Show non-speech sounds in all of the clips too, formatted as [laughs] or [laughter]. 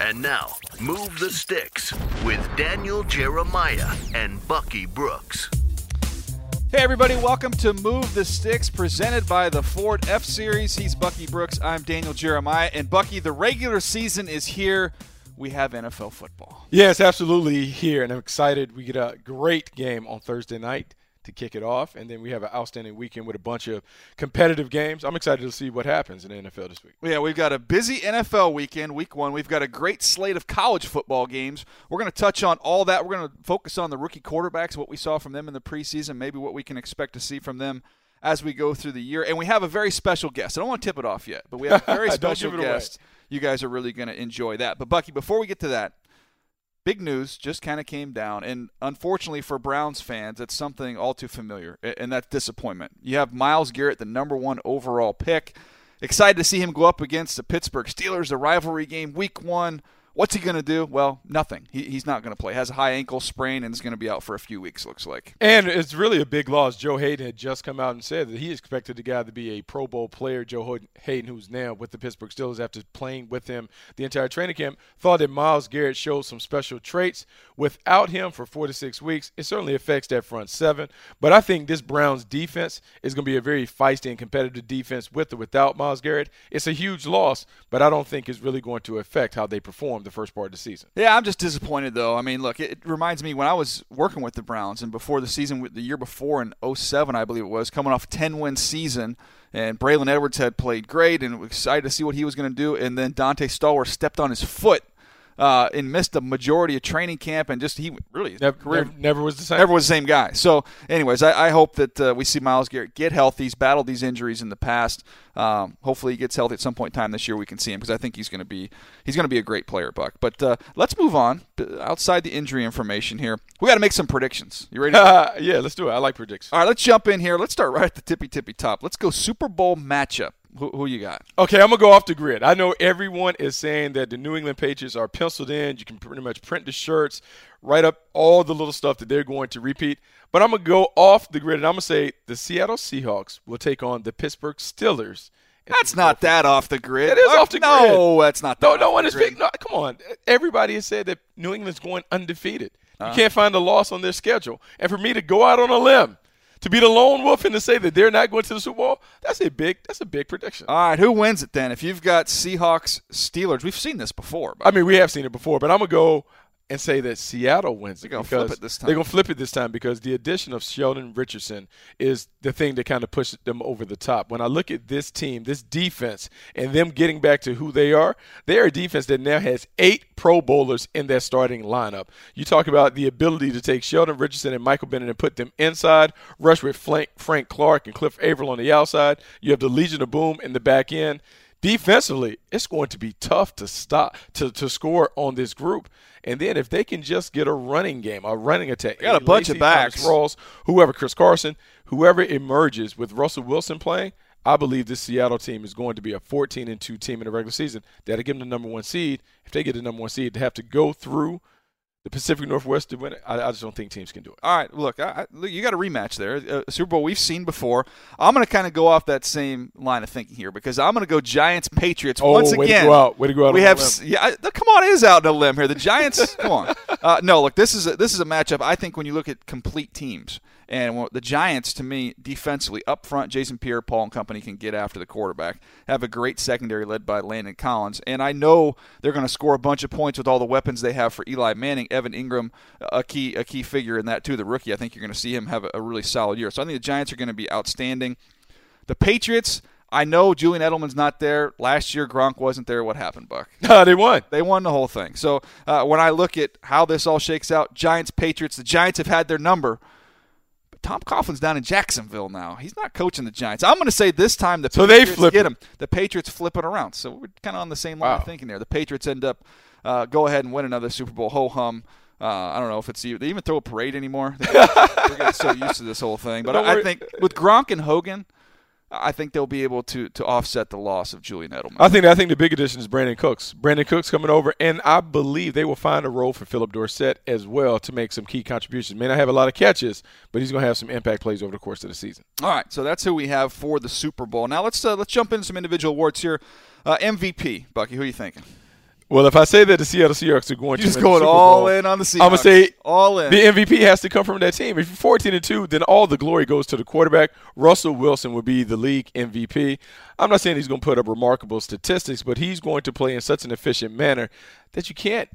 And now, Move the Sticks with Daniel Jeremiah and Bucky Brooks. Hey, everybody, welcome to Move the Sticks, presented by the Ford F Series. He's Bucky Brooks. I'm Daniel Jeremiah. And Bucky, the regular season is here. We have NFL football. Yes, absolutely here. And I'm excited. We get a great game on Thursday night to kick it off. And then we have an outstanding weekend with a bunch of competitive games. I'm excited to see what happens in the NFL this week. Yeah, we've got a busy NFL weekend, week one. We've got a great slate of college football games. We're going to touch on all that. We're going to focus on the rookie quarterbacks, what we saw from them in the preseason, maybe what we can expect to see from them as we go through the year. And we have a very special guest. I don't want to tip it off yet, but we have a [laughs] very special guest. You guys are really going to enjoy that. But, Bucky, before we get to that, big news just kind of came down. And unfortunately for Browns fans, it's something all too familiar, and that's disappointment. You have Myles Garrett, the number one overall pick. Excited to see him go up against the Pittsburgh Steelers, the rivalry game, week one. What's he going to do? Well, nothing. He, he's not going to play. Has a high ankle sprain and is going to be out for a few weeks. Looks like. And it's really a big loss. Joe Haden had just come out and said that he expected the guy to be a Pro Bowl player. Joe Haden, who's now with the Pittsburgh Steelers after playing with him the entire training camp, thought that Myles Garrett showed some special traits. Without him for four to six weeks, it certainly affects that front seven. But I think this Browns defense is going to be a very feisty and competitive defense with or without Myles Garrett. It's a huge loss, but I don't think it's really going to affect how they perform the first part of the season. Yeah, I'm just disappointed though. I mean, look, it, reminds me when I was working with the Browns and before the season, the year before in 07, I believe it was, coming off a 10 win season. And Braylon Edwards had played great and excited to see what he was going to do. And then Donté Stallworth stepped on his foot uh, and missed the majority of training camp, and just he really never, career never, never, was the same. Never was the same guy. So, anyways, I, I hope that uh, we see Myles Garrett get healthy. He's battled these injuries in the past. Um, hopefully, he gets healthy at some point in time this year. We can see him because I think he's going to be he's going to be a great player, Buck. But uh, let's move on outside the injury information here. We got to make some predictions. You ready? [laughs] yeah, let's do it. I like predictions. All right, let's jump in here. Let's start right at the tippy tippy top. Let's go Super Bowl matchup. Who, who, you got? Okay, I'm gonna go off the grid. I know everyone is saying that the New England Patriots are penciled in. You can pretty much print the shirts, write up all the little stuff that they're going to repeat. But I'm gonna go off the grid and I'm gonna say the Seattle Seahawks will take on the Pittsburgh Steelers. That's not that off the grid. It is off the no, grid. No, that's not. That no, no one is. Picked, no, come on. Everybody has said that New England's going undefeated. Uh-huh. You can't find a loss on their schedule. And for me to go out on a limb to be the lone wolf and to say that they're not going to the Super Bowl, that's a big that's a big prediction. All right, who wins it then? If you've got Seahawks Steelers, we've seen this before. I mean, we have seen it before, but I'm gonna go and say that Seattle wins. They're gonna flip it this time. They're gonna flip it this time because the addition of Sheldon Richardson is the thing that kind of pushes them over the top. When I look at this team, this defense, and them getting back to who they are, they are a defense that now has eight Pro Bowlers in their starting lineup. You talk about the ability to take Sheldon Richardson and Michael Bennett and put them inside, rush with Frank, Frank Clark and Cliff Avril on the outside. You have the Legion of Boom in the back end defensively, it's going to be tough to stop to, to score on this group. And then if they can just get a running game, a running attack, They got a bunch of backs. Rawls, whoever, Chris Carson, whoever emerges with Russell Wilson playing, I believe this Seattle team is going to be a 14 and 2 team in the regular season. That'll give them the number one seed. If they get the number one seed, they have to go through the Pacific Northwest to win it. I, I just don't think teams can do it. All right, look, I, I, look you got a rematch there. A Super Bowl we've seen before. I'm going to kind of go off that same line of thinking here because I'm going to go Giants Patriots Oh, once way again. to go out! Way to go out! we have yeah. Come on, it is out in a limb here. The Giants. [laughs] come on. [laughs] Uh, no, look, this is a, this is a matchup. I think when you look at complete teams and the Giants, to me, defensively up front, Jason Pierre-Paul and company can get after the quarterback. Have a great secondary led by Landon Collins, and I know they're going to score a bunch of points with all the weapons they have for Eli Manning, Evan Engram, a key a key figure in that too. The rookie, I think you're going to see him have a, a really solid year. So I think the Giants are going to be outstanding. The Patriots. I know Julian Edelman's not there. Last year, Gronk wasn't there. What happened, Buck? [laughs] They won. They won the whole thing. So uh, when I look at how this all shakes out, Giants, Patriots, the Giants have had their number. But Tom Coughlin's down in Jacksonville now. He's not coaching the Giants. I'm going to say this time the So they Patriots flip get him. The Patriots flip it around. So we're kind of on the same line Wow. of thinking there. The Patriots end up uh, go ahead and win another Super Bowl. Ho hum. Uh, I don't know if it's even, they even throw a parade anymore. We're getting [laughs] so used to this whole thing. But I, I think with Gronk and Hogan, I think they'll be able to to offset the loss of Julian Edelman. I think I think the big addition is Brandin Cooks. Brandin Cooks coming over, and I believe they will find a role for Phillip Dorsett as well to make some key contributions. May not have a lot of catches, but he's going to have some impact plays over the course of the season. All right, so that's who we have for the Super Bowl. Now let's uh, let's jump into some individual awards here. Uh, MVP, Bucky, who are you thinking? Well, if I say that the Seattle Seahawks are going You're to just going all Bowl, in on the Seahawks. I'm gonna say all in. The MVP has to come from that team. If you're 14 and two, then all the glory goes to the quarterback. Russell Wilson would be the league MVP. I'm not saying he's going to put up remarkable statistics, but he's going to play in such an efficient manner that you can't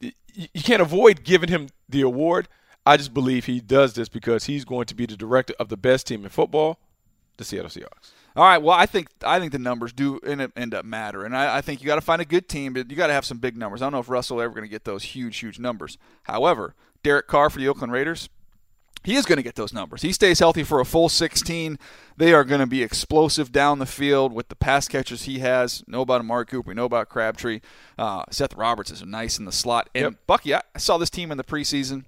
you can't avoid giving him the award. I just believe he does this because he's going to be the director of the best team in football, the Seattle Seahawks. All right. Well, I think I think the numbers do end, end up matter, and I, I think you got to find a good team, but you got to have some big numbers. I don't know if Russell ever going to get those huge, huge numbers. However, Derek Carr for the Oakland Raiders, he is going to get those numbers. He stays healthy for a full 16. They are going to be explosive down the field with the pass catchers he has. Know about Amari Cooper. We know about Crabtree. Uh, Seth Roberts is nice in the slot. And Yep. Bucky, I I saw this team in the preseason.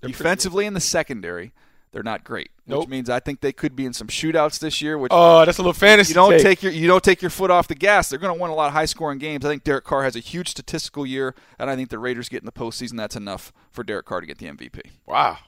Defensively in the secondary, they're not great. Which means I think they could be in some shootouts this year. Which Oh, that's a little fantasy. you don't take. take your you don't take your foot off the gas. They're going to win a lot of high scoring games. I think Derek Carr has a huge statistical year, and I think the Raiders get in the postseason. That's enough for Derek Carr to get the MVP. Wow.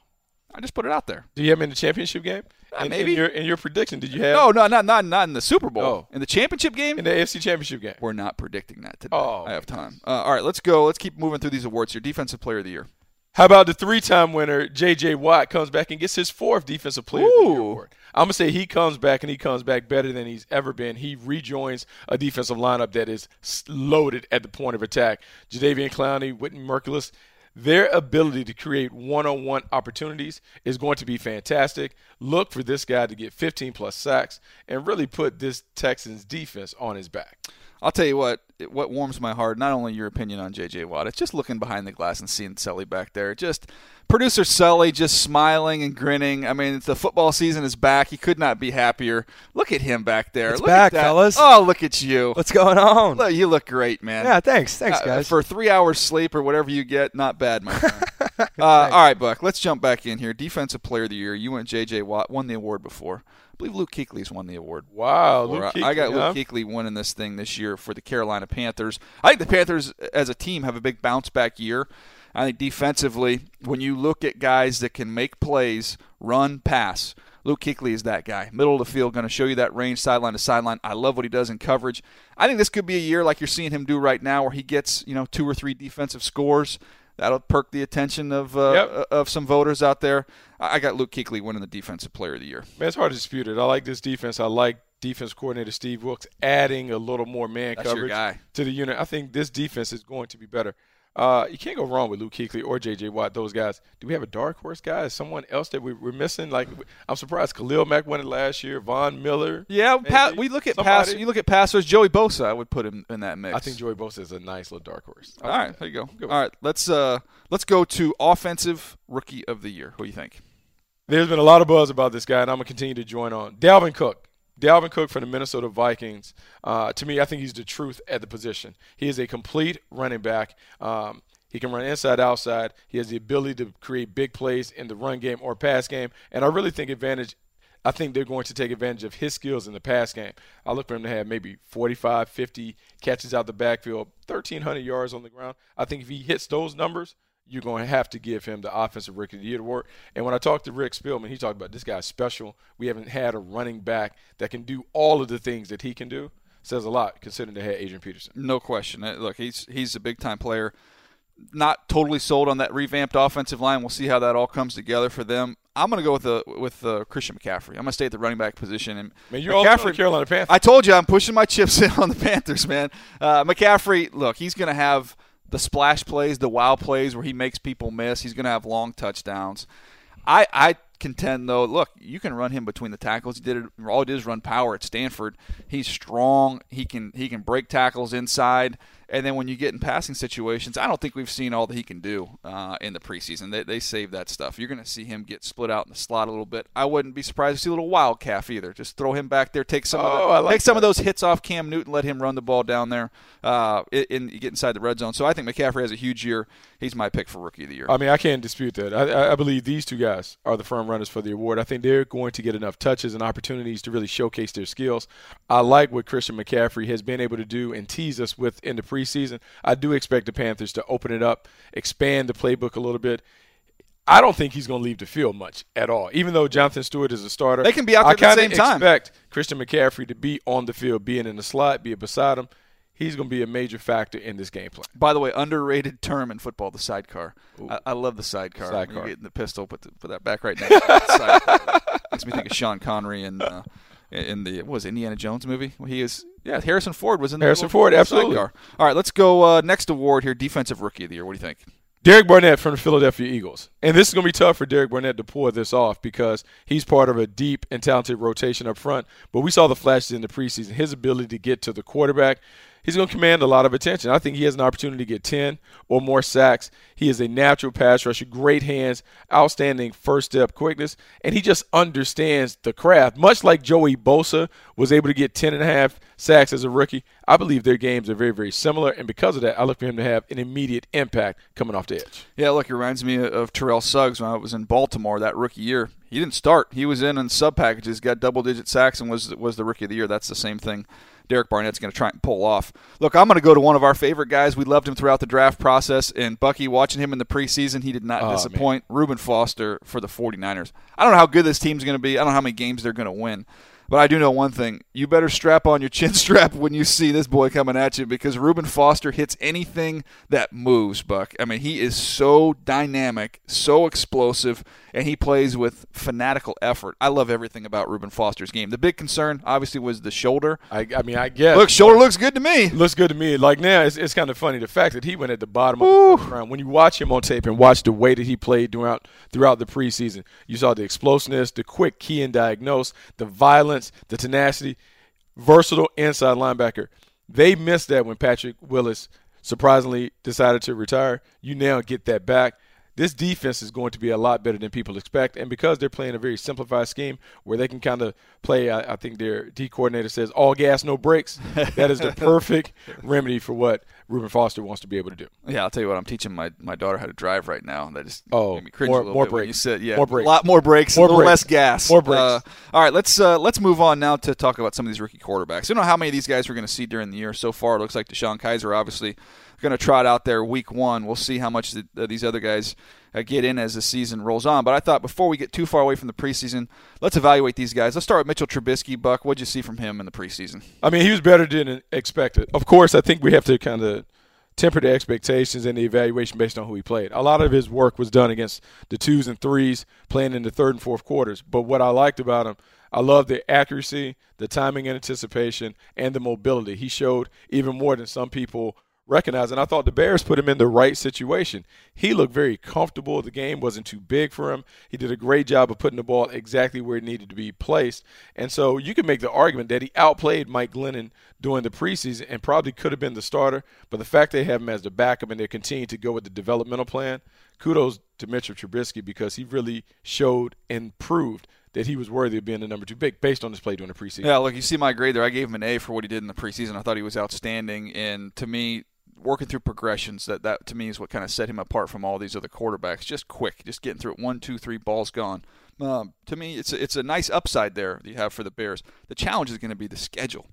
I just put it out there. Do you have him in the championship game? Uh, In- maybe. In your, in your prediction, did you have No, no, not not not in the Super Bowl. Oh. In the championship game, in the AFC championship game? we're not predicting that today. Oh, I have time. Uh, all right, let's go. Let's keep moving through these awards Your Defensive Player of the Year. How about the three-time winner J.J. Watt comes back and gets his fourth Defensive Player of the Year award? I'm gonna say he comes back and he comes back better than he's ever been. He rejoins a defensive lineup that is loaded at the point of attack. Jadeveon Clowney, Whitney Mercilus, their ability to create one-on-one opportunities is going to be fantastic. Look for this guy to get 15 plus sacks and really put this Texans defense on his back. I'll tell you what. What warms my heart, not only your opinion on J.J. Watt, it's just looking behind the glass and seeing Sully back there. Just producer Sully just smiling and grinning. I mean, the football season is back. He could not be happier. Look at him back there. It's look back, at that. fellas. Oh, look at you. What's going on? Look, you look great, man. Yeah, thanks. Thanks, Uh, guys. for three hours sleep or whatever you get, not bad, my [laughs] friend. [laughs] uh, all right, Buck. Let's jump back in here. Defensive Player of the Year. You went J.J. Watt. Won the award before. I believe Luke Kuechly's won the award. Wow, Luke I- I got huh? Luke Kuechly winning this thing this year for the Carolina Panthers. I think the Panthers, as a team, have a big bounce back year. I think defensively, when you look at guys that can make plays, run, pass, Luke Kuechly is that guy. Middle of the field, going to show you that range, sideline to sideline. I love what he does in coverage. I think this could be a year like you're seeing him do right now, where he gets you know two or three defensive scores. That'll perk the attention of uh, Yep. of some voters out there. I got Luke Kuechly winning the Defensive Player of the Year. Man, it's hard to dispute it. I like this defense. I like defense coordinator Steve Wilks adding a little more man That's coverage to the unit. I think this defense is going to be better. Uh, you can't go wrong with Luke Kuechly or J.J. Watt. Those guys. Do we have a dark horse guy? Is someone else that we, are missing? Like I'm surprised Khalil Mack won it last year. Von Miller. Yeah, pa- we look at pass. You look at passers. Joey Bosa, I would put him in that mix. I think Joey Bosa is a nice little dark horse. All right, there you go. All right, let's uh let's go to offensive rookie of the year. Who do you think? There's been a lot of buzz about this guy, and I'm gonna continue to join on. Dalvin Cook. Dalvin Cook from the Minnesota Vikings. Uh, to me, I think he's the truth at the position. He is a complete running back. Um, he can run inside, outside. He has the ability to create big plays in the run game or pass game. And I really think advantage. I think they're going to take advantage of his skills in the pass game. I look for him to have maybe 45, 50 catches out the backfield, 1,300 yards on the ground. I think if he hits those numbers, you're going to have to give him the offensive rookie of the year award. And when I talked to Rick Spielman, he talked about this guy's special. We haven't had a running back that can do all of the things that he can do. Says a lot considering they had Adrian Peterson. No question. Uh, look, he's he's a big time player. Not totally sold on that revamped offensive line. We'll see how that all comes together for them. I'm going to go with the with uh, Christian McCaffrey. I'm going to stay at the running back position. And man, you're McCaffrey, Carolina Panthers. I told you I'm pushing my [laughs] chips in on the Panthers, man. Uh, McCaffrey, look, he's going to have – the splash plays, the wow plays where he makes people miss. He's going to have long touchdowns. I, I contend though, look, you can run him between the tackles. He did it. All he did is run power at Stanford. He's strong. He can he can break tackles inside. And then when you get in passing situations, I don't think we've seen all that he can do uh, in the preseason. They, they save that stuff. You're going to see him get split out in the slot a little bit. I wouldn't be surprised to see a little wildcat either. Just throw him back there, take some oh, of the, like take some of those hits off Cam Newton, let him run the ball down there, uh, and get inside the red zone. So I think McCaffrey has a huge year. He's my pick for rookie of the year. I mean, I can't dispute that. I, I believe these two guys are the firm runners for the award. I think they're going to get enough touches and opportunities to really showcase their skills. I like what Christian McCaffrey has been able to do and tease us with in the preseason. I do expect the Panthers to open it up, expand the playbook a little bit. I don't think he's going to leave the field much at all. Even though Jonathan Stewart is a starter, they can be out there at the same time. I expect Christian McCaffrey to be on the field, being in the slot, be beside him. He's going to be a major factor in this game plan. By the way, underrated term in football, the sidecar. I, I, love the sidecar. sidecar. You're getting the pistol, put, the, put that back right now. [laughs] Makes me think of Sean Connery and uh, in the what was Indiana Jones movie. He is yeah. Harrison Ford was in the Harrison Ford, absolutely. All right, let's go uh, next award here. Defensive Rookie of the Year. What do you think? Derek Barnett from the Philadelphia Eagles. And this is going to be tough for Derek Barnett to pull this off because he's part of a deep and talented rotation up front. But we saw the flashes in the preseason. His ability to get to the quarterback, he's going to command a lot of attention. I think he has an opportunity to get 10 or more sacks. He is a natural pass rusher, great hands, outstanding first step quickness, and he just understands the craft. Much like Joey Bosa was able to get 10 and a half sacks as a rookie, I believe their games are very, very similar, and because of that, I look for him to have an immediate impact coming off the edge. Yeah, look, it reminds me of Terrell Suggs when I was in Baltimore that rookie year. He didn't start. He was in on sub packages, got double digit sacks, and was was the rookie of the year. That's the same thing Derek Barnett's going to try and pull off. Look, I'm going to go to one of our favorite guys. We loved him throughout the draft process. And Bucky, watching him in the preseason, he did not oh, disappoint. Man. Reuben Foster for the 49ers. I don't know how good this team's going to be. I don't know how many games they're going to win. But I do know one thing. You better strap on your chin [laughs] strap when you see this boy coming at you because Reuben Foster hits anything that moves, Buck. I mean, he is so dynamic, so explosive, and he plays with fanatical effort. I love everything about Reuben Foster's game. The big concern, obviously, was the shoulder. I, I mean, I guess. Look, shoulder looks good to me. Looks good to me. Like now, it's, it's kind of funny the fact that he went at the bottom of the round. When you watch him on tape and watch the way that he played throughout throughout the preseason, you saw the explosiveness, the quick key and diagnose, the violence the tenacity, versatile inside linebacker. They missed that when Patrick Willis surprisingly decided to retire. You now get that back this defense is going to be a lot better than people expect. And because they're playing a very simplified scheme where they can kind of play, I, I, think their D coordinator says all gas, no brakes. that is the [laughs] perfect remedy for what Reuben Foster wants to be able to do. Yeah, I'll tell you what, I'm teaching my, my daughter how to drive right now. That just oh, made me cringe more, a little more bit brakes. you said, yeah, more brakes. a lot more brakes, more a little brakes. less gas. More brakes. Uh, all right, let's uh, let's move on now to talk about some of these rookie quarterbacks. I don't know how many of these guys we're going to see during the year. So far, it looks like DeShone Kizer obviously going to trot out there week one. We'll see how much the, uh, these other guys uh, get in as the season rolls on. But I thought before we get too far away from the preseason, let's evaluate these guys. Let's start with Mitchell Trubisky. Buck, what'd you see from him in the preseason? I mean, he was better than expected. Of course, I think we have to kind of temper the expectations and the evaluation based on who he played. A lot of his work was done against the twos and threes, playing in the third and fourth quarters. But what I liked about him, I love the accuracy, the timing and anticipation, and the mobility. He showed even more than some people recognize. And I thought the Bears put him in the right situation. He looked very comfortable. The game wasn't too big for him. He did a great job of putting the ball exactly where it needed to be placed. And so you can make the argument that he outplayed Mike Glennon during the preseason and probably could have been the starter. But the fact they have him as the backup and they're continuing to go with the developmental plan, kudos to Mitchell Trubisky because he really showed and proved that he was worthy of being the number two pick based on his play during the preseason. Yeah, look, you see my grade there. I gave him an A for what he did in the preseason. I thought he was outstanding, and to me, working through progressions that that to me is what kind of set him apart from all these other quarterbacks. Just quick, just getting through it. One, two, three, balls gone. Um, to me, it's a, it's a nice upside there that you have for the Bears. The challenge is going to be the schedule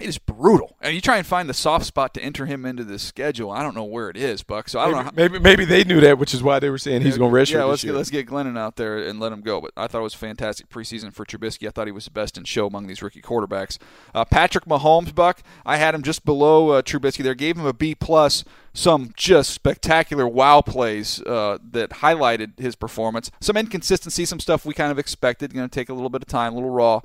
it is brutal. And you try and find the soft spot to enter him into this schedule. I don't know where it is, Buck. So I don't maybe, know. How, maybe maybe they knew that, which is why they were saying he's going to redshirt. Yeah, let's get let's get Glennon out there and let him go. But I thought it was fantastic preseason for Trubisky. I thought he was the best in show among these rookie quarterbacks. Uh, Patrick Mahomes, Buck. I had him just below uh, Trubisky. There gave him a B plus. Some just spectacular wow plays uh, that highlighted his performance. Some inconsistency, some stuff we kind of expected. Going to take a little bit of time, a little raw.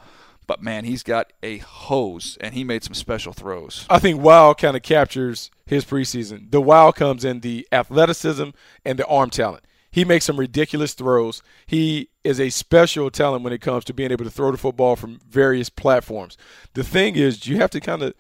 But man, he's got a hose, and he made some special throws. I think wow kind of captures his preseason. The wow comes in the athleticism and the arm talent. He makes some ridiculous throws. He is a special talent when it comes to being able to throw the football from various platforms. The thing is, you have to kind of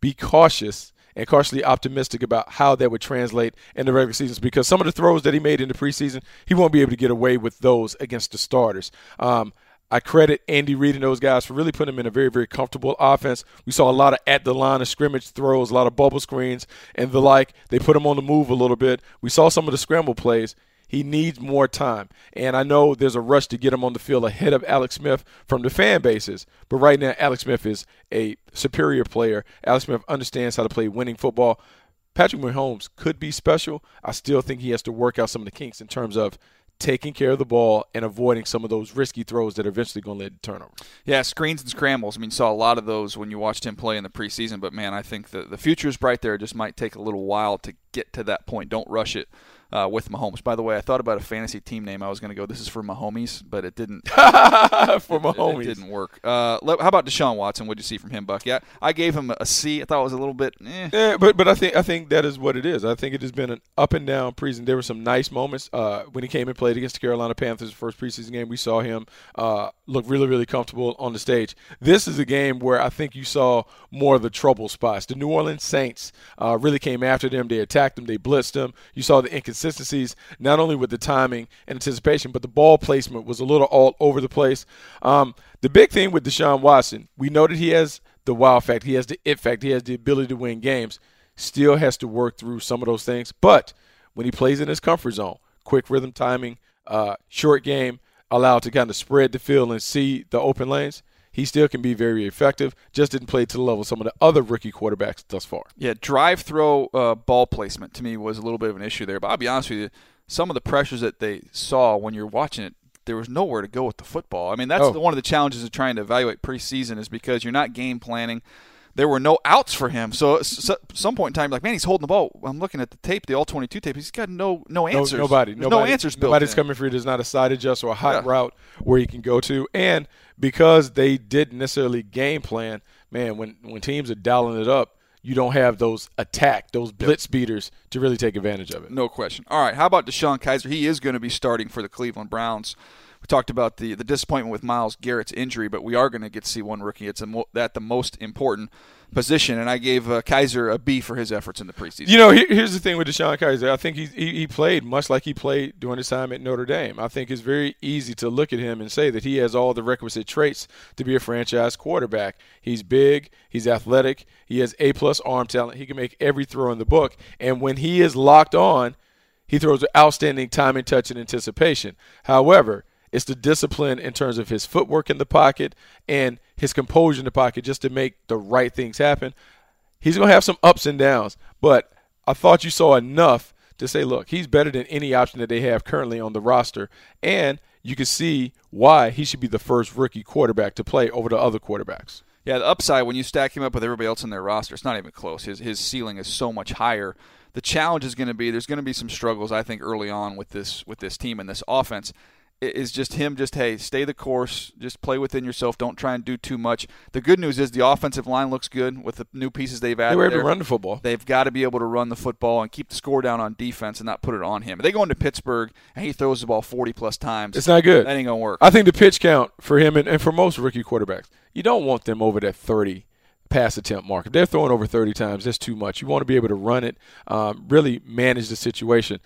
be cautious and cautiously optimistic about how that would translate in the regular seasons because some of the throws that he made in the preseason, he won't be able to get away with those against the starters. Um, I credit Andy Reid and those guys for really putting him in a very, very comfortable offense. We saw a lot of at the line of scrimmage throws, a lot of bubble screens and the like. They put him on the move a little bit. We saw some of the scramble plays. He needs more time. And I know there's a rush to get him on the field ahead of Alex Smith from the fan bases. But right now, Alex Smith is a superior player. Alex Smith understands how to play winning football. Patrick Mahomes could be special. I still think he has to work out some of the kinks in terms of – taking care of the ball and avoiding some of those risky throws that are eventually going to lead to turnovers. Yeah, screens and scrambles. I mean, you saw a lot of those when you watched him play in the preseason. But man, I think the the future is bright there. It just might take a little while to get to that point. Don't rush it uh, with Mahomes. By the way, I thought about a fantasy team name. I was going to go. This is for Mahomes, but it didn't. for Mahomes, [laughs] it, it, didn't work. Uh, how about Deshaun Watson? What did you see from him, Buck? Yeah, I gave him a C. I thought it was a little bit. Eh. Yeah, but but I think I think that is what it is. I think it has been an up and down preseason. There were some nice moments uh, when he came and played against the Carolina Panthers, first preseason game. We saw him uh, look really really comfortable on the stage. This is a game where I think you saw more of the trouble spots. The New Orleans Saints uh, really came after them. They attacked them. They blitzed them. You saw the inconsistencies not only with the timing and anticipation, but the ball placement was a little all over the place. Um, the big thing with Deshaun Watson, we know that he has the wow fact, he has the it fact, he has the ability to win games. Still has to work through some of those things, but when he plays in his comfort zone, quick rhythm timing, uh, short game, allowed to kind of spread the field and see the open lanes he still can be very effective. Just didn't play to the level of some of the other rookie quarterbacks thus far. Yeah, drive throw uh, ball placement to me was a little bit of an issue there. But I'll be honest with you, some of the pressures that they saw when you're watching it, there was nowhere to go with the football. I mean, that's oh. one of the challenges of trying to evaluate preseason is because you're not game planning there were no outs for him. So, so some point in time, like man, he's holding the ball. I'm looking at the tape, the all 22 tape. He's got no no answers. No, nobody, There's nobody, no answers. Nobody's in. coming for you. There's not a side adjust or a hot yeah. route where you can go to. And because they didn't necessarily game plan, man, when when teams are dialing it up, you don't have those attack, those blitz beaters to really take advantage of it. No question. All right, how about DeShone Kizer? He is going to be starting for the Cleveland Browns we talked about the the disappointment with Myles Garrett's injury, but we are going to get to see one rookie. It's mo- that the most important position, and I gave uh, Kizer a B for his efforts in the preseason. You know, here's the thing with DeShone Kizer. I think he, he, he played much like he played during his time at Notre Dame. I think it's very easy to look at him and say that he has all the requisite traits to be a franchise quarterback. He's big, he's athletic, he has A plus arm talent. He can make every throw in the book, and when he is locked on, he throws outstanding and touch, and anticipation. However, it's the discipline in terms of his footwork in the pocket and his composure in the pocket just to make the right things happen. He's going to have some ups and downs, but I thought you saw enough to say, look, he's better than any option that they have currently on the roster. And you can see why he should be the first rookie quarterback to play over the other quarterbacks. Yeah, the upside when you stack him up with everybody else in their roster, it's not even close. His his ceiling is so much higher. The challenge is going to be there's going to be some struggles I think early on with this with this team and this offense is just him just hey stay the course just play within yourself don't try and do too much the good news is the offensive line looks good with the new pieces they've added They were able there. to run the football. they've got to be able to run the football and keep the score down on defense and not put it on him they go into pittsburgh and he throws the ball 40 plus times It's not good. that ain't gonna work I think the pitch count for him and, and for most rookie quarterbacks, you don't want them over that 30 pass attempt mark. If they're throwing over 30 times, that's too much. You want to be able to run it, um, really manage the situation.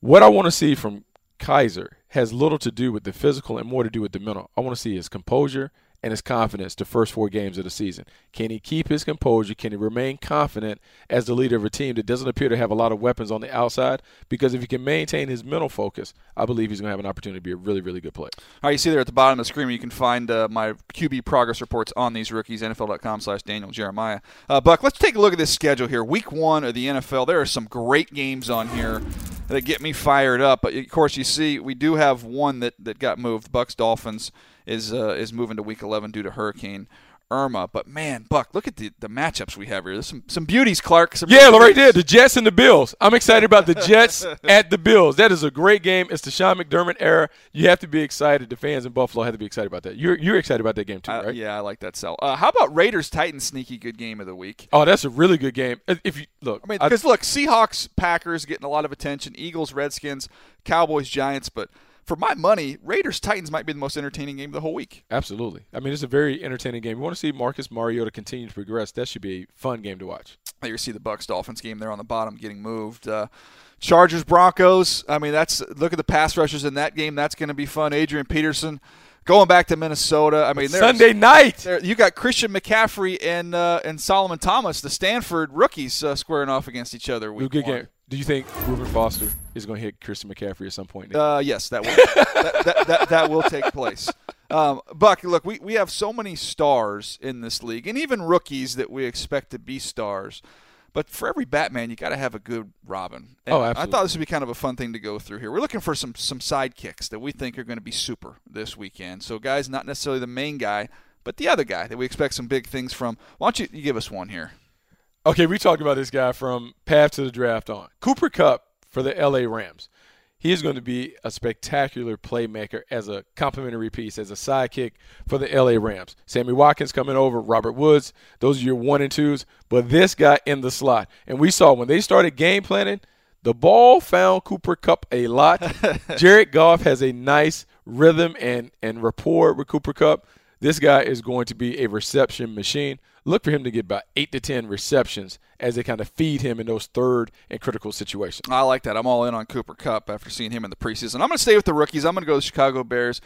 What I want to see from Kizer has little to do with the physical and more to do with the mental. I want to see his composure and his confidence the first four games of the season. Can he keep his composure? Can he remain confident as the leader of a team that doesn't appear to have a lot of weapons on the outside? Because if he can maintain his mental focus, I believe he's going to have an opportunity to be a really, really good player. All right, you see there at the bottom of the screen, you can find uh, my QB progress reports on these rookies, NFL.com slash Daniel Jeremiah. Uh, Buck, let's take a look at this schedule here. Week one of the NFL, there are some great games on here that get me fired up. But, of course, you see we do have one that, that got moved. Bucks Dolphins is uh, is moving to Week 11 due to Hurricane Irma. But, man, Buck, look at the, the matchups we have here. There's some, some beauties, Clark. Some Yeah, right there, the Jets and the Bills. I'm excited about the Jets [laughs] at the Bills. That is a great game. It's the Sean McDermott era. You have to be excited. The fans in Buffalo have to be excited about that. You're you're excited about that game too, Uh, right? yeah, I like that sell. Uh, how about Raiders Titans sneaky good game of the week? Oh, that's a really good game. If you look, I mean, because look, Seahawks, Packers getting a lot of attention, Eagles, Redskins, Cowboys, Giants, but for my money, Raiders, Titans might be the most entertaining game of the whole week. absolutely. I mean, it's a very entertaining game. You want to see Marcus Mariota continue to progress. That should be a fun game to watch. You see the Bucks Dolphins game there on the bottom getting moved. Uh, Chargers Broncos. I mean, that's look at the pass rushers in that game. That's going to be fun. Adrian Peterson going back to Minnesota. I mean, there's- Sunday night. There, you got Christian McCaffrey and uh, and Solomon Thomas, the Stanford rookies, uh, squaring off against each other. Week good one. game. Do you think Reuben Foster is going to hit Christian McCaffrey at some point? Uh, yes, that will [laughs] that, that, that, that will take place. Um, Buck, look, we, we have so many stars in this league, and even rookies that we expect to be stars. But for every Batman, you got to have a good Robin. And Oh, I thought this would be kind of a fun thing to go through here. We're looking for some some sidekicks that we think are going to be super this weekend. So, guys, not necessarily the main guy, but the other guy that we expect some big things from. Why don't you, you give us one here? Okay, we talked about this guy from path to the draft on. Cooper Kupp for the LA Rams. He is going to be a spectacular playmaker as a complimentary piece, as a sidekick for the LA Rams. Sammy Watkins coming over, Robert Woods, those are your one and twos. But this guy in the slot. And we saw when they started game planning, the ball found Cooper Kupp a lot. [laughs] Jared Goff has a nice rhythm and, and rapport with Cooper Kupp. This guy is going to be a reception machine. Look for him to get about eight to ten receptions as they kind of feed him in those third and critical situations. I like that. I'm all in on Cooper Kupp after seeing him in the preseason. I'm going to stay with the rookies. I'm going to go with the Chicago Bears.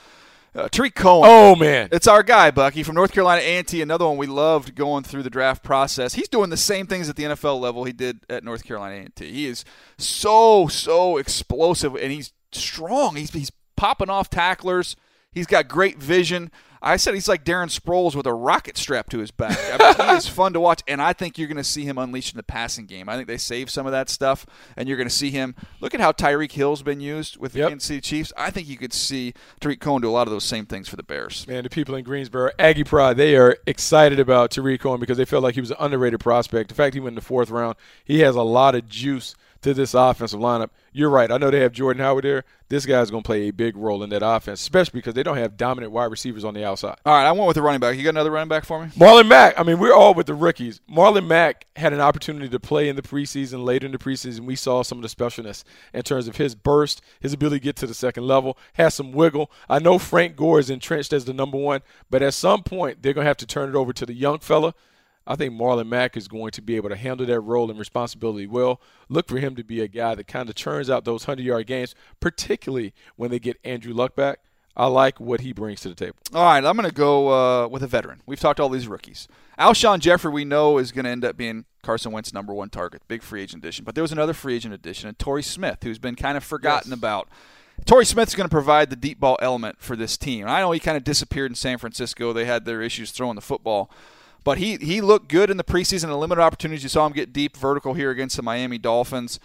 Uh, Tarik Cohen. Oh man, It's our guy, Bucky, from North Carolina A&T. Another one we loved going through the draft process. He's doing the same things at the NFL level he did at North Carolina A&T. He is so so explosive and he's strong. He's he's popping off tacklers. He's got great vision. I said he's like Darren Sproles with a rocket strapped to his back. I mean, he is [laughs] fun to watch, and I think you're going to see him unleash in the passing game. I think they save some of that stuff, and you're going to see him. Look at how Tyreek Hill's been used with the Yep. Kansas City Chiefs. I think you could see Tarik Cohen do a lot of those same things for the Bears. man, the people in Greensboro, Aggie Pride, they are excited about Tarik Cohen because they felt like he was an underrated prospect. The fact he went in the fourth round, he has a lot of juice to this offensive lineup. You're right. I know they have Jordan Howard there. This guy's going to play a big role in that offense, especially because they don't have dominant wide receivers on the outside. All right, I went with the running back. You got another running back for me? Marlon Mack, I mean, we're all with the rookies. Marlon Mack had an opportunity to play in the preseason. Later in the preseason, we saw some of the specialness in terms of his burst, his ability to get to the second level, has some wiggle. I know Frank Gore is entrenched as the number one, but at some point, they're going to have to turn it over to the young fella. I think Marlon Mack is going to be able to handle that role and responsibility well. Look for him to be a guy that kind of churns out those 100 yard games, particularly when they get Andrew Luck back. I like what he brings to the table. All right, I'm going to go uh, with a veteran. We've talked all these rookies. Alshon Jeffery, we know, is going to end up being Carson Wentz's number one target, big free agent addition. But there was another free agent addition, and Torrey Smith, who's been kind of forgotten Yes. about. Torrey Smith's going to provide the deep ball element for this team. And I know he kind of disappeared in San Francisco. They had their issues throwing the football. But he, he looked good in the preseason and limited opportunities. You saw him get deep vertical here against the Miami Dolphins.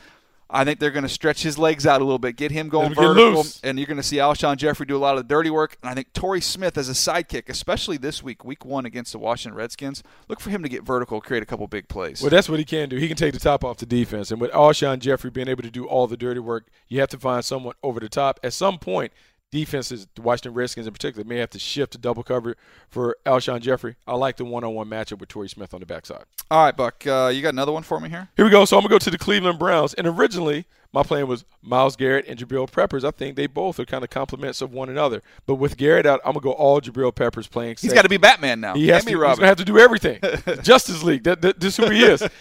I think they're going to stretch his legs out a little bit, get him going vertical, and you're going to see Alshon Jeffery do a lot of the dirty work. And I think Torrey Smith as a sidekick, especially this week, week one against the Washington Redskins, look for him to get vertical, create a couple big plays. Well, that's what he can do. He can take the top off the defense. And with Alshon Jeffery being able to do all the dirty work, you have to find someone over the top. At some point, defenses, the Washington Redskins in particular, may have to shift to double cover for Alshon Jeffery. I like the one-on-one matchup with Torrey Smith on the backside. All right, Buck, uh, you got another one for me here? Here we go. So I'm gonna go to the Cleveland Browns, and originally my plan was Myles Garrett and Jabril Peppers. I think they both are kind of complements of one another. But with Garrett out, I'm gonna go all Jabril Peppers playing. He's got to be Batman now. He has to, he's gonna have to do everything. [laughs] Justice League. That, that, this is who he is. [laughs]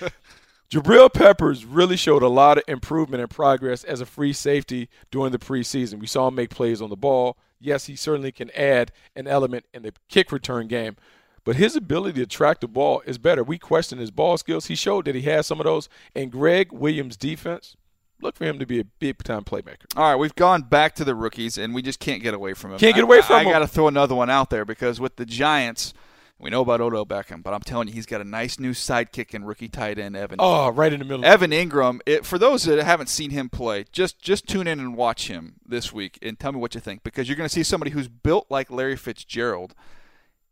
Jabril Peppers really showed a lot of improvement and progress as a free safety during the preseason. We saw him make plays on the ball. Yes, he certainly can add an element in the kick return game, but his ability to track the ball is better. We question his ball skills. He showed that he has some of those. And Gregg Williams' defense, look for him to be a big time playmaker. All right, we've gone back to the rookies, and we just can't get away from him. Can't get away from I, him. I got to throw another one out there because with the Giants – we know about Odell Beckham, but I'm telling you, he's got a nice new sidekick and rookie tight end Evan. Oh, right in the middle. Evan Engram. It, for those that haven't seen him play, just just tune in and watch him this week and tell me what you think because you're going to see somebody who's built like Larry Fitzgerald.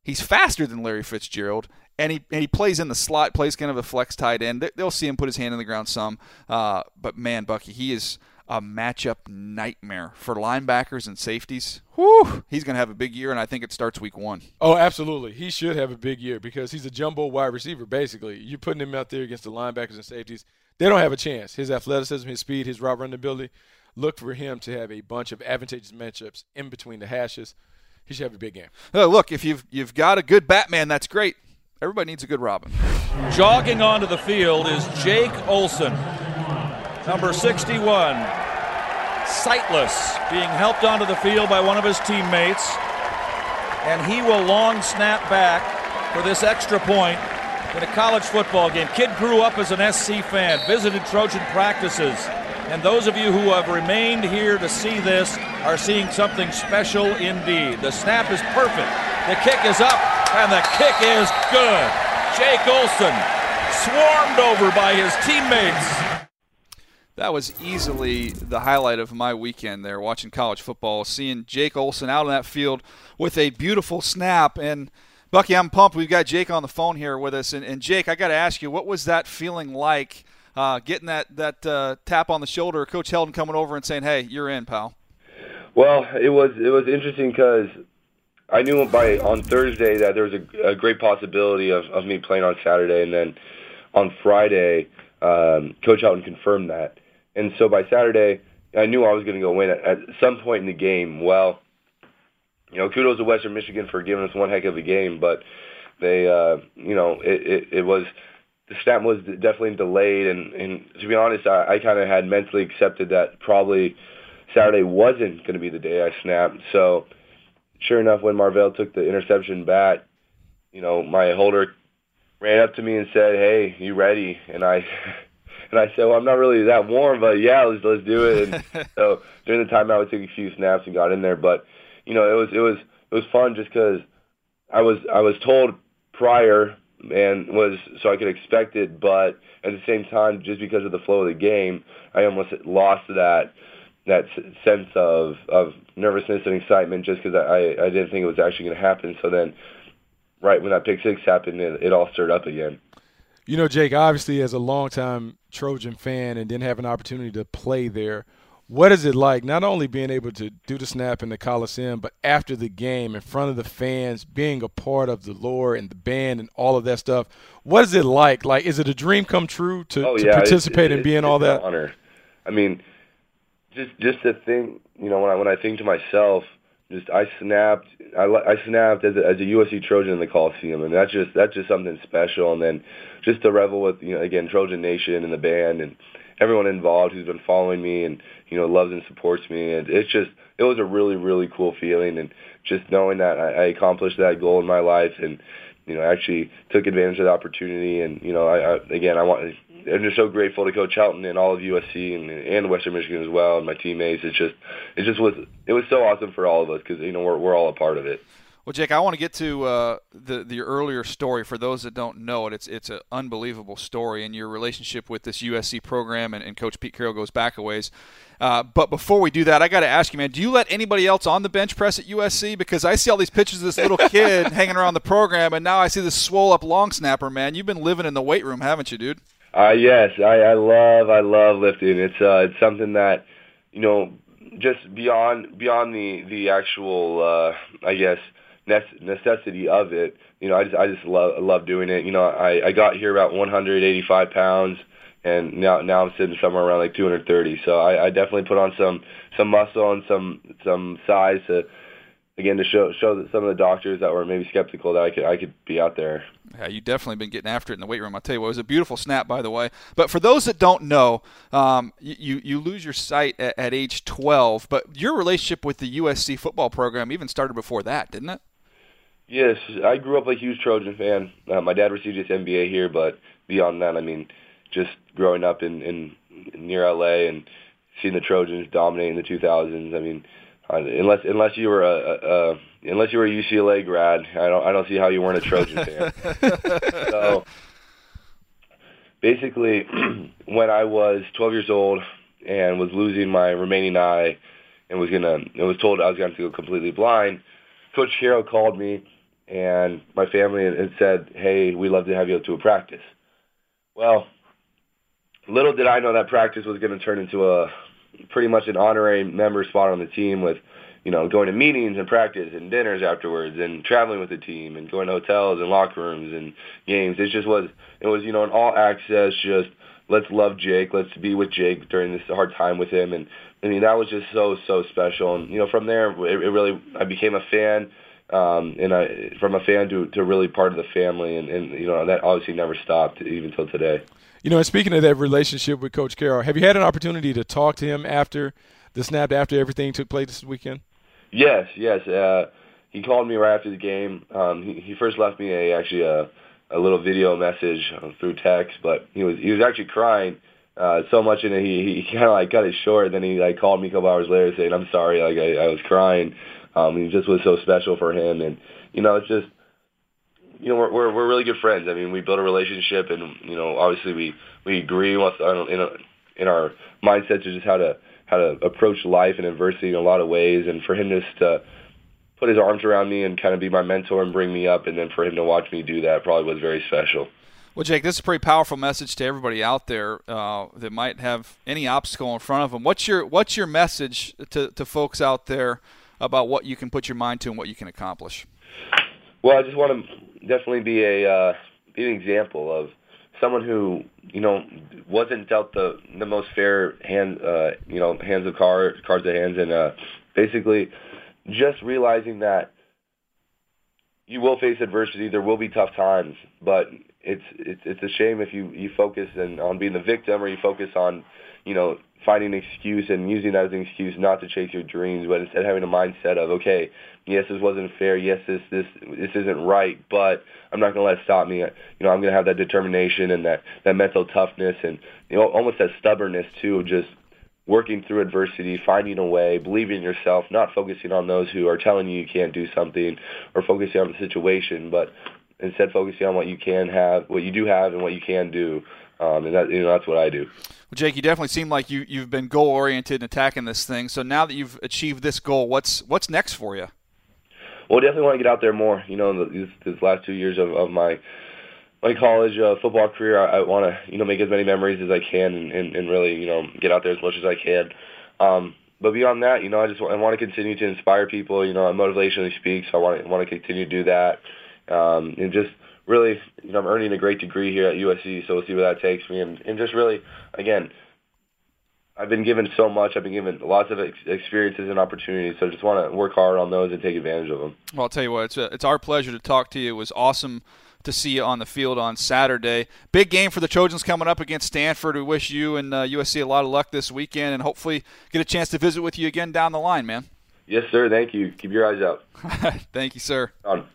He's faster than Larry Fitzgerald, and he and he plays in the slot, plays kind of a flex tight end. They'll see him put his hand in the ground some, uh, but man, Bucky, he is a matchup nightmare for linebackers and safeties. Whew, he's going to have a big year, and I think it starts week one. Oh, absolutely. He should have a big year because he's a jumbo wide receiver, basically. You're putting him out there against the linebackers and safeties. They don't have a chance. His athleticism, his speed, his route running ability. Look for him to have a bunch of advantageous matchups in between the hashes. He should have a big game. Uh, look, if you've you've got a good Batman, that's great. Everybody needs a good Robin. Jogging onto the field is Jake Olson, number 61. Sightless, being helped onto the field by one of his teammates. And he will long snap back for this extra point in a college football game. Kid grew up as an SC fan, visited Trojan practices. And those of you who have remained here to see this are seeing something special indeed. The snap is perfect. The kick is up, and the kick is good. Jake Olson swarmed over by his teammates. That was easily the highlight of my weekend there, watching college football, seeing Jake Olson out on that field with a beautiful snap. And Bucky, I'm pumped. We've got Jake on the phone here with us. And, and Jake, I got to ask you, what was that feeling like, uh, getting that that uh, tap on the shoulder, Coach Helton coming over and saying, "Hey, you're in, pal." Well, it was it was interesting because I knew by on Thursday that there was a, a great possibility of, of me playing on Saturday, and then on Friday, um, Coach Helton confirmed that. And so by Saturday, I knew I was going to go win at, at some point in the game. Well, you know, kudos to Western Michigan for giving us one heck of a game, but they, uh, you know, it, it, it was the snap was definitely delayed, and, and to be honest, I, I kind of had mentally accepted that probably Saturday wasn't going to be the day I snapped. So, sure enough, when Marvell took the interception back, you know, my holder ran up to me and said, "Hey, you ready?" And I [laughs] and I said, "Well, I'm not really that warm, but yeah, let's let's do it." And [laughs] so during the timeout, we took a few snaps and got in there. But you know, it was it was it was fun just because I was I was told prior and was so I could expect it, but at the same time, just because of the flow of the game, I almost lost that that sense of of nervousness and excitement just because I I didn't think it was actually going to happen. So then, right when that pick six happened, it, it all stirred up again. You know, Jake, obviously as a longtime Trojan fan and didn't have an opportunity to play there, what is it like not only being able to do the snap in the Coliseum, but after the game in front of the fans, being a part of the lore and the band and all of that stuff? What is it like? Like, is it a dream come true to, oh, to participate and be in all that? honor. I mean, just just to think, you know, when I when I think to myself, just I snapped, I, I snapped as a, as a USC Trojan in the Coliseum, and that's just that's just something special. And then just to revel with, you know, again Trojan Nation and the band and everyone involved who's been following me and you know loves and supports me, and it's just it was a really really cool feeling, and just knowing that I, I accomplished that goal in my life and you know actually took advantage of the opportunity, and you know I, I again I want I'm just so grateful to Coach Helton and all of USC and, and Western Michigan as well, and my teammates. It's just, it just was, it was so awesome for all of us because you know we're we're all a part of it. Well, Jake, I want to get to uh, the the earlier story. For those that don't know it, it's it's an unbelievable story, and your relationship with this USC program and, and Coach Pete Carroll goes back a ways. Uh, but before we do that, I got to ask you, man, do you let anybody else on the bench press at USC? Because I see all these pictures of this little [laughs] kid hanging around the program, and now I see this swole up long snapper, man. You've been living in the weight room, haven't you, dude? Uh, yes, I, I love I love lifting. It's uh, it's something that you know just beyond beyond the the actual, uh, I guess, necessity of it. You know, I just I just love love doing it. You know, I I got here about 185 pounds, and now now I'm sitting somewhere around like 230. So I, I definitely put on some some muscle and some some size to again to show show that some of the doctors that were maybe skeptical that I could I could be out there. Yeah, you definitely been getting after it in the weight room. I'll tell you what, it was a beautiful snap, by the way. But for those that don't know, um, you you lose your sight at, at age 12, but your relationship with the USC football program even started before that, didn't it? Yes, I grew up a huge Trojan fan. Uh, my dad received his MBA here, but beyond that, I mean, just growing up in, in near LA and seeing the Trojans dominate in the 2000s. I mean, uh, unless unless you were a, a, a unless you were a UCLA grad, I don't I don't see how you weren't a Trojan fan. [laughs] so basically, [clears throat] when I was 12 years old and was losing my remaining eye and was gonna and was told I was going to go completely blind, Coach Carroll called me and my family and said, "Hey, we'd love to have you to a practice." Well, little did I know that practice was going to turn into a pretty much an honorary member spot on the team with, you know, going to meetings and practice and dinners afterwards and traveling with the team and going to hotels and locker rooms and games. It just was, it was, you know, an all access, just let's love Jake, let's be with Jake during this hard time with him. And I mean, that was just so, so special. And, you know, from there, it, it really, I became a fan. Um, and I, from a fan to, to really part of the family, and, and you know that obviously never stopped even till today. You know, and speaking of that relationship with Coach Carroll, have you had an opportunity to talk to him after the snap, after everything took place this weekend? Yes, yes. Uh, he called me right after the game. Um, he, he first left me a actually a, a little video message uh, through text, but he was he was actually crying uh, so much in it. He he [laughs] kind of like cut it short. and Then he like called me a couple hours later saying, "I'm sorry, like I, I was crying." Um, he just was so special for him, and you know, it's just you know, we're, we're we're really good friends. I mean, we built a relationship, and you know, obviously we we agree with in a, in our mindsets of just how to how to approach life and adversity in a lot of ways. And for him just to put his arms around me and kind of be my mentor and bring me up, and then for him to watch me do that probably was very special. Well, Jake, this is a pretty powerful message to everybody out there uh, that might have any obstacle in front of them. What's your What's your message to, to folks out there about what you can put your mind to and what you can accomplish? Well, I just want to definitely be a uh, be an example of someone who you know wasn't dealt the the most fair hand uh, you know hands of cards cards of hands and uh, basically just realizing that you will face adversity. There will be tough times, but it's it's it's a shame if you you focus and on being the victim or you focus on you know finding an excuse and using that as an excuse not to chase your dreams, but instead having a mindset of okay, yes, this wasn't fair. Yes, this this this isn't right, but I'm not going to let it stop me. You know, I'm going to have that determination and that that mental toughness and you know almost that stubbornness too, of just working through adversity, finding a way, believing in yourself, not focusing on those who are telling you you can't do something or focusing on the situation, but instead focusing on what you can have, what you do have, and what you can do. Um, and that, you know, that's what I do. Well, Jake, you definitely seem like you you've been goal oriented and attacking this thing. So now that you've achieved this goal, what's what's next for you? Well, definitely want to get out there more. You know, these, these last two years of, of my my college uh, football career, I, I want to you know make as many memories as I can and, and, and really you know get out there as much as I can. Um, but beyond that, you know, I just I want to continue to inspire people. You know, I motivationally speak, so I want to want to continue to do that, um, and just really, you know, I'm earning a great degree here at USC, so we'll see where that takes me, and, and just really, again, I've been given so much. I've been given lots of ex- experiences and opportunities. So I just want to work hard on those and take advantage of them. Well, I'll tell you what, it's, a, it's our pleasure to talk to you. It was awesome to see you on the field on Saturday. Big game for the Trojans coming up against Stanford. We wish you and uh, USC a lot of luck this weekend and hopefully get a chance to visit with you again down the line, man. Yes, sir. Thank you. Keep your eyes out. [laughs] Thank you, sir. On.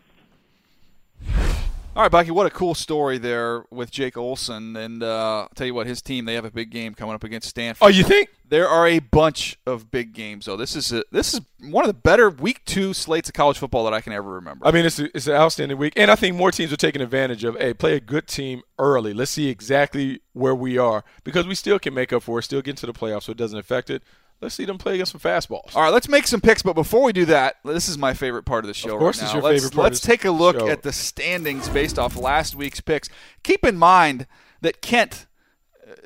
All right, Bucky, what a cool story there with Jake Olson. And uh, I'll tell you what, his team, they have a big game coming up against Stanford. Oh, you think? There are a bunch of big games, though. This is a, this is one of the better week two slates of college football that I can ever remember. I mean, it's, a, it's an outstanding week. And I think more teams are taking advantage of, hey, play a good team early. Let's see exactly where we are because we still can make up for it, still get into the playoffs so it doesn't affect it let's see them play against some fastballs. All right, let's make some picks. But before we do that, this is my favorite part of the show. Of course, right it's your let's, favorite part. Let's take a look show. at the standings based off last week's picks. Keep in mind that Kent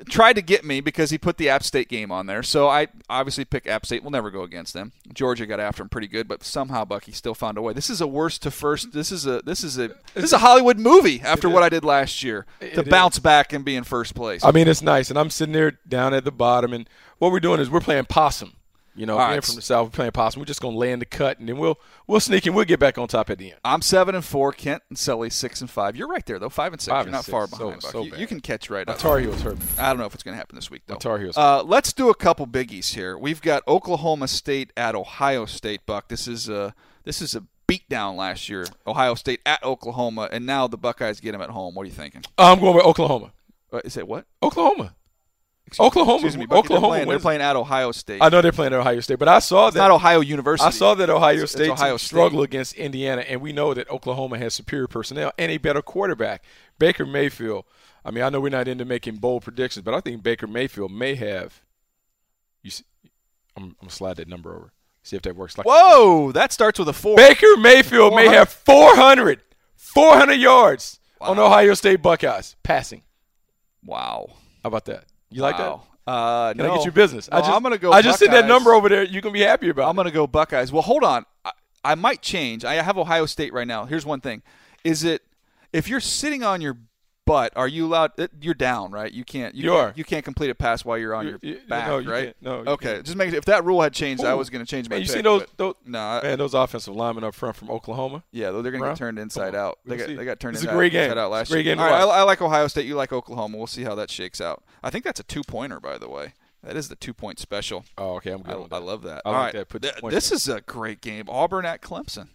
tried to get me because he put the App State game on there. So I obviously pick App State. We'll never go against them. Georgia got after him pretty good, but somehow Bucky still found a way. This is a worst to first. This is a this is a this is a Hollywood movie after what I did last year to bounce back and be in first place. I mean, it's nice, and I'm sitting there down at the bottom, and what we're doing is we're playing possum. You know, being right. from the south, playing possum. We're just gonna lay in the cut, and then we'll we'll sneak and we'll get back on top at the end. I'm seven and four. Kent and Sully six and five. You're right there though. Five and six. Five You're and not six. far behind. so Buck. you, you can catch right My up. Tar Heels hurt me. I don't know if it's going to happen this week though. Tar Heels. Uh, let's do a couple biggies here. We've got Oklahoma State at Ohio State. Buck. This is a this is a beatdown last year. Ohio State at Oklahoma, and now the Buckeyes get them at home. What are you thinking? I'm going with Oklahoma. Uh, is it what? Oklahoma. Excuse- Oklahoma- Excuse me, Bucky, Oklahoma They're playing, they're playing at Ohio State. I know they're playing at Ohio State, but I saw it's that not Ohio University. I saw that Ohio It's- it's State Ohio State. struggle against Indiana, and we know that Oklahoma has superior personnel and a better quarterback. Baker Mayfield. I mean, I know we're not into making bold predictions, but I think Baker Mayfield may have. You, see, I'm, I'm gonna slide that number over. See if that works. Like Whoa, that starts with a four. Baker Mayfield may have 400, 400 yards on Ohio State Buckeyes passing. Wow. How about that? You like that? Uh, Can no. I get your business? I just, I'm gonna go. I just sent that number over there. You can be happy about. I'm going to go Buckeyes. Well, hold on. I, I might change. I have Ohio State right now. Here's one thing: is it if you're sitting on your butt, are you allowed? Uh, you're down, right? You can't. You, You can't, are. You can't complete a pass while you're on You- your you- back, no, you right? No, okay. can't. Just make it. If that rule had changed, I was going to change my. Man, you pick, seen those? those No, I- man, those offensive linemen up front from Oklahoma. yeah, they're going to get turned inside Come out. They got they got turned It's a inside, great game. inside out a last great year. game All right, I. I like Ohio State. You like Oklahoma. We'll see how that shakes out. I think that's a two pointer, by the way. That is the two point special. Oh, okay, I'm I, good. with I love that. I All like right. that. Put Th- this is a great game. Auburn at Clemson.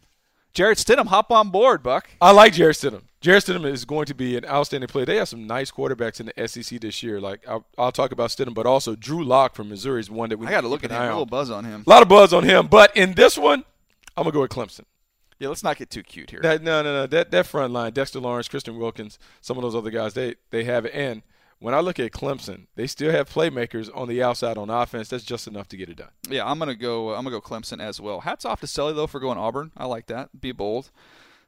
Jarrett Stidham, hop on board, Buck. I like Jarrett Stidham. Jarrett Stidham is going to be an outstanding player. They have some nice quarterbacks in the SEC this year. Like I'll, I'll talk about Stidham, but also Drew Lock from Missouri is one that we I got to look at him. A little buzz on him. A lot of buzz on him, but in this one, I'm gonna go with Clemson. Yeah, let's not get too cute here. That no, no, no. That that front line, Dexter Lawrence, Christian Wilkins, some of those other guys, they they have it. And when I look at Clemson, they still have playmakers on the outside on offense. That's just enough to get it done. yeah, I'm gonna go. I'm gonna go Clemson as well. Hats off to Sully though for going Auburn. I like that. Be bold.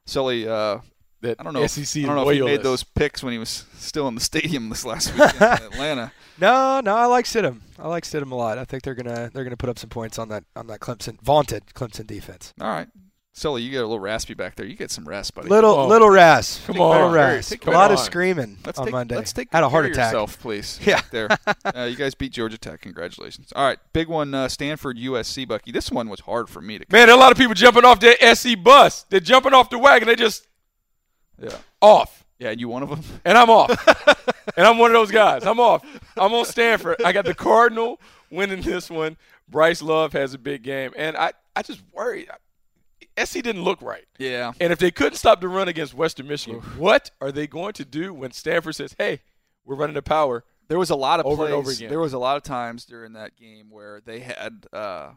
Sully, uh, That I don't know. if- SEC I don't know if he made those picks when he was still in the stadium this last week in [laughs] Atlanta. No, no, I like Stidham. I like Stidham a lot. I think they're gonna they're gonna put up some points on that on that Clemson vaunted Clemson defense. All right, Sully, you get a little raspy back there. You get some rest, buddy. Little on. little ras. Come little on. ras. Take A care. lot of screaming Let's on take, Monday. Let's take Had a heart attack. yourself, please. [laughs] Yeah. there. Uh, you guys beat Georgia Tech. Congratulations. All right, big one. Uh, Stanford, USC, Bucky. This one was hard for me to. Man, there are a lot of people jumping off their SC bus. They're jumping off the wagon. They just Yeah. off. Yeah, and you one of them. [laughs] and I'm off. and I'm one of those guys. I'm off. I'm on Stanford. I got the Cardinal winning this one. Bryce Love has a big game, and I I just worry. SC didn't look right. Yeah. And if they couldn't stop the run against Western Michigan, what are they going to do when Stanford says, "Hey, we're running the power"? There was a lot of Over plays. and over again. There was a lot of times during that game where they had uh,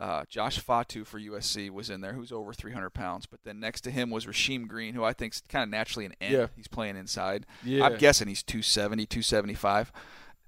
uh, Josh Fatu for USC was in there, who's over 300 pounds. But then next to him was Rasheem Green, who I think's kind of naturally an end. Yeah. He's playing inside. Yeah. I'm guessing he's 270, 275.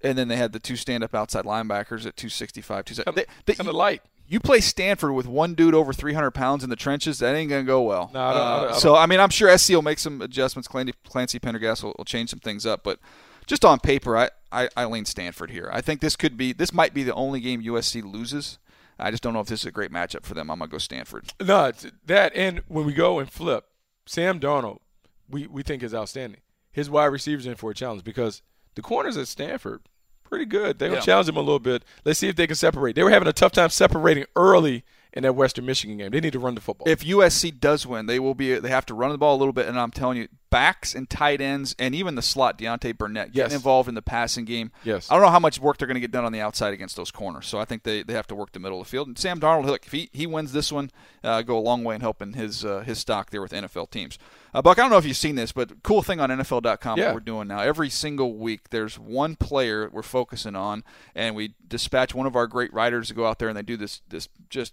And then they had the two stand-up outside linebackers at 265, 270. They- they- Kind of light. you play Stanford with one dude over 300 pounds in the trenches, that ain't going to go well. No, I don't- I don't- I don't- so, I mean, I'm sure SC will make some adjustments. Clancy, Clancy Pendergast will, will change some things up. But just on paper, I, I, I lean Stanford here. I think this could be, this might be the only game USC loses. I just don't know if this is a great matchup for them. I'm going to go Stanford. No, that and when we go and flip, Sam Darnold, we, we think is outstanding. His wide receivers in for a challenge because the corners at Stanford pretty good. They're gonna challenge him a little bit. Let's see if they can separate. They were having a tough time separating early in that Western Michigan game. They need to run the football. If USC does win, they will be. They have to run the ball a little bit, and I'm telling you, backs and tight ends, and even the slot Deontay Burnett getting Yes. involved in the passing game. Yes. I don't know how much work they're going to get done on the outside against those corners. So I think they, they have to work the middle of the field. And Sam Darnold, look, if he, he wins this one, uh, go a long way in helping his uh, his stock there with NFL teams. Uh, Buck, I don't know if you've seen this, but cool thing on NFL.com Yeah. what we're doing now. Every single week, there's one player we're focusing on, and we dispatch one of our great writers to go out there and they do this this just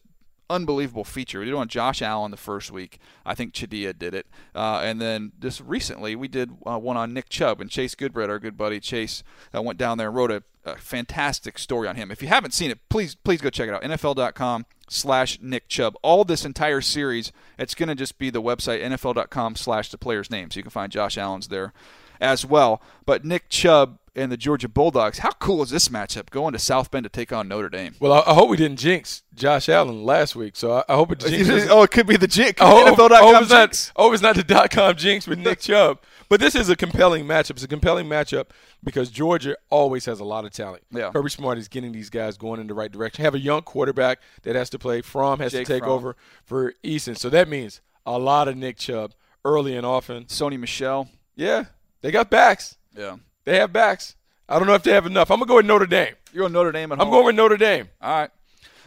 unbelievable feature. We did on Josh Allen the first week. I think Chadia did it. Uh, and then just recently, we did uh, one on Nick Chubb. And Chase Goodbread, our good buddy Chase, uh, went down there and wrote a, a fantastic story on him. If you haven't seen it, please please go check it out. NFL.com slash Nick Chubb. All this entire series, it's going to just be the website NFL.com slash the player's name. So you can find Josh Allen's there. As well. But Nick Chubb and the Georgia Bulldogs, how cool is this matchup going to South Bend to take on Notre Dame? Well, I, I hope we didn't jinx Josh Allen last week, so I, I hope it jinxes. [laughs] oh, it could be the jinx. I hope, NFL.com hope it's jinx. not, hope it's not the dot com jinx with Nick [laughs] Chubb. But this is a compelling matchup. It's a compelling matchup because Georgia always has a lot of talent. Yeah. Kirby Smart is getting these guys going in the right direction. Have a young quarterback that has to play. Fromm has Jake to take Fromm. over for Eason. So that means a lot of Nick Chubb early and often. Sony Michel. Yeah, they got backs. Yeah. They have backs. I don't know if they have enough. I'm gonna go with Notre Dame. You're on Notre Dame at I'm home. going with Notre Dame. All right.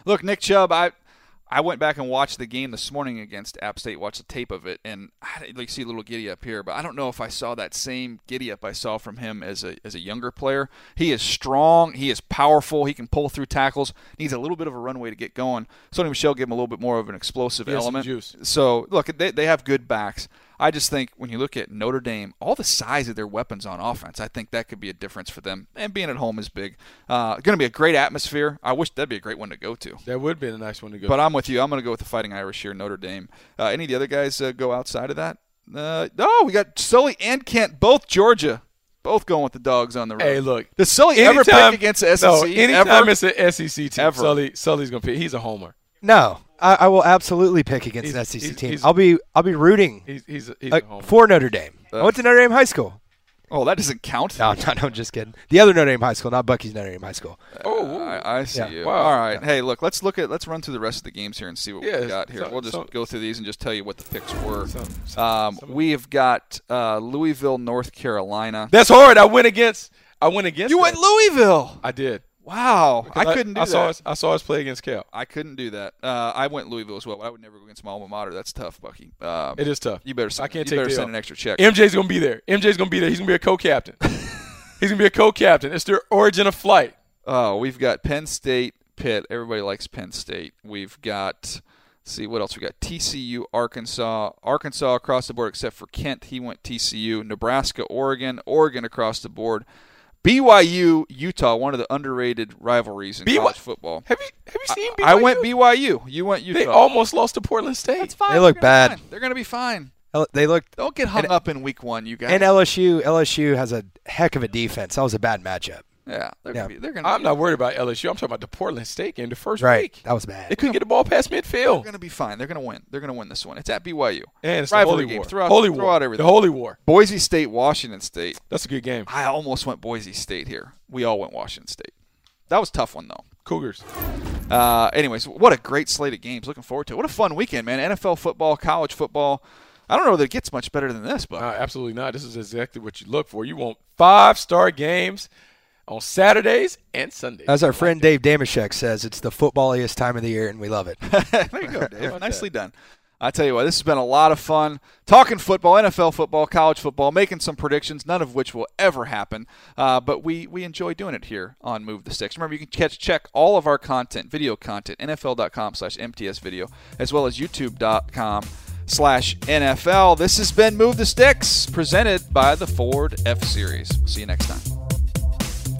Look, Nick Chubb, I I went back and watched the game this morning against App State, watched the tape of it, and I like see a little giddy up here, but I don't know if I saw that same giddy up I saw from him as a as a younger player. He is strong, he is powerful, he can pull through tackles, needs a little bit of a runway to get going. Sony Michel gave him a little bit more of an explosive He has some element. juice. So look, they they have good backs. I just think when you look at Notre Dame, all the size of their weapons on offense, I think that could be a difference for them. And being at home is big. Uh, going to be a great atmosphere. I wish that'd be a great one to go to. That would be a nice one to go. But I'm with you. I'm going to go with the Fighting Irish here, Notre Dame. Uh, any of the other guys uh, go outside of that? Uh, no, we got Sully and Kent, both Georgia, both going with the dogs on the road. Hey, look. does Sully ever pick against the SEC? No, anytime ever? it's an SEC team, Ever. Sully, Sully's gonna pick. He's a homer. No, I, I will absolutely pick against He's- an SEC he's- team. he's- I'll be I'll be rooting He's he's he's uh, for Notre Dame. I went to Notre Dame High School. Oh, that doesn't count. No, [laughs] no, no, just kidding. The other Notre Dame High School, not Bucky's Notre Dame High School. oh, I, I see Yeah. you. Wow. All right. Hey, look, let's look at let's run through the rest of the games here and see what Yeah, we got here. so- we'll just so- go through these and just tell you what the picks were. Some- some- Um, some- we have got uh, Louisville, North Carolina. That's hard. I went against. I went against. you that. went Louisville. I did. Wow, I couldn't do I that. saw us. I saw us play against Cal. I couldn't do that. Uh, I went Louisville as well, but I would never go against my alma mater. That's tough, Bucky. Um, It is tough. You better. Send, I can't you take better send an extra check. MJ's gonna be there. MJ's gonna be there. He's gonna be a co-captain. [laughs] He's gonna be a co-captain. It's their origin of flight. Oh, we've got Penn State, Pitt. Everybody likes Penn State. We've got. let's see what else we got. TCU, Arkansas, Arkansas across the board except for Kent. He went TCU. Nebraska, Oregon, Oregon across the board. BYU, Utah, one of the underrated rivalries in BY college football. Have you have you seen? BYU? I went BYU. You went Utah. They almost lost to Portland State. That's fine. They look They're gonna bad. They're going to be fine. They look. Don't get hung And- up in week one, you guys. and LSU. LSU has a heck of a defense. That was a bad matchup. Yeah, they're Yeah. going to be. They're going to. I'm not worried about LSU. I'm talking about the Portland State game, the first Right, week. that was bad. They couldn't get the ball past midfield. They're going to be fine. They're going to win. They're going to win this one. It's at BYU. And it's the Rivalry Holy game. War. Throw out- Holy throw War. out everything. The Holy War. Boise State, Washington State. That's a good game. I almost went Boise State here. We all went Washington State. That was a tough one though. Cougars. Uh, anyways, what a great slate of games. Looking forward to it. What a fun weekend, man. NFL football, college football. I don't know that it gets much better than this, but Uh, absolutely not. This is exactly what you look for. You want five star games on Saturdays and Sundays. As our friend Dave Dameshek says, it's the footballiest time of the year, and we love it. [laughs] there you go, Dave. Nicely done. I tell you what, this has been a lot of fun talking football, NFL football, college football, making some predictions, none of which will ever happen. Uh, but we we enjoy doing it here on Move the Sticks. Remember, you can catch check all of our content, video content, NFL.com/slash MTS video, as well as YouTube.com slash NFL. This has been Move the Sticks, presented by the Ford F Series. See you next time.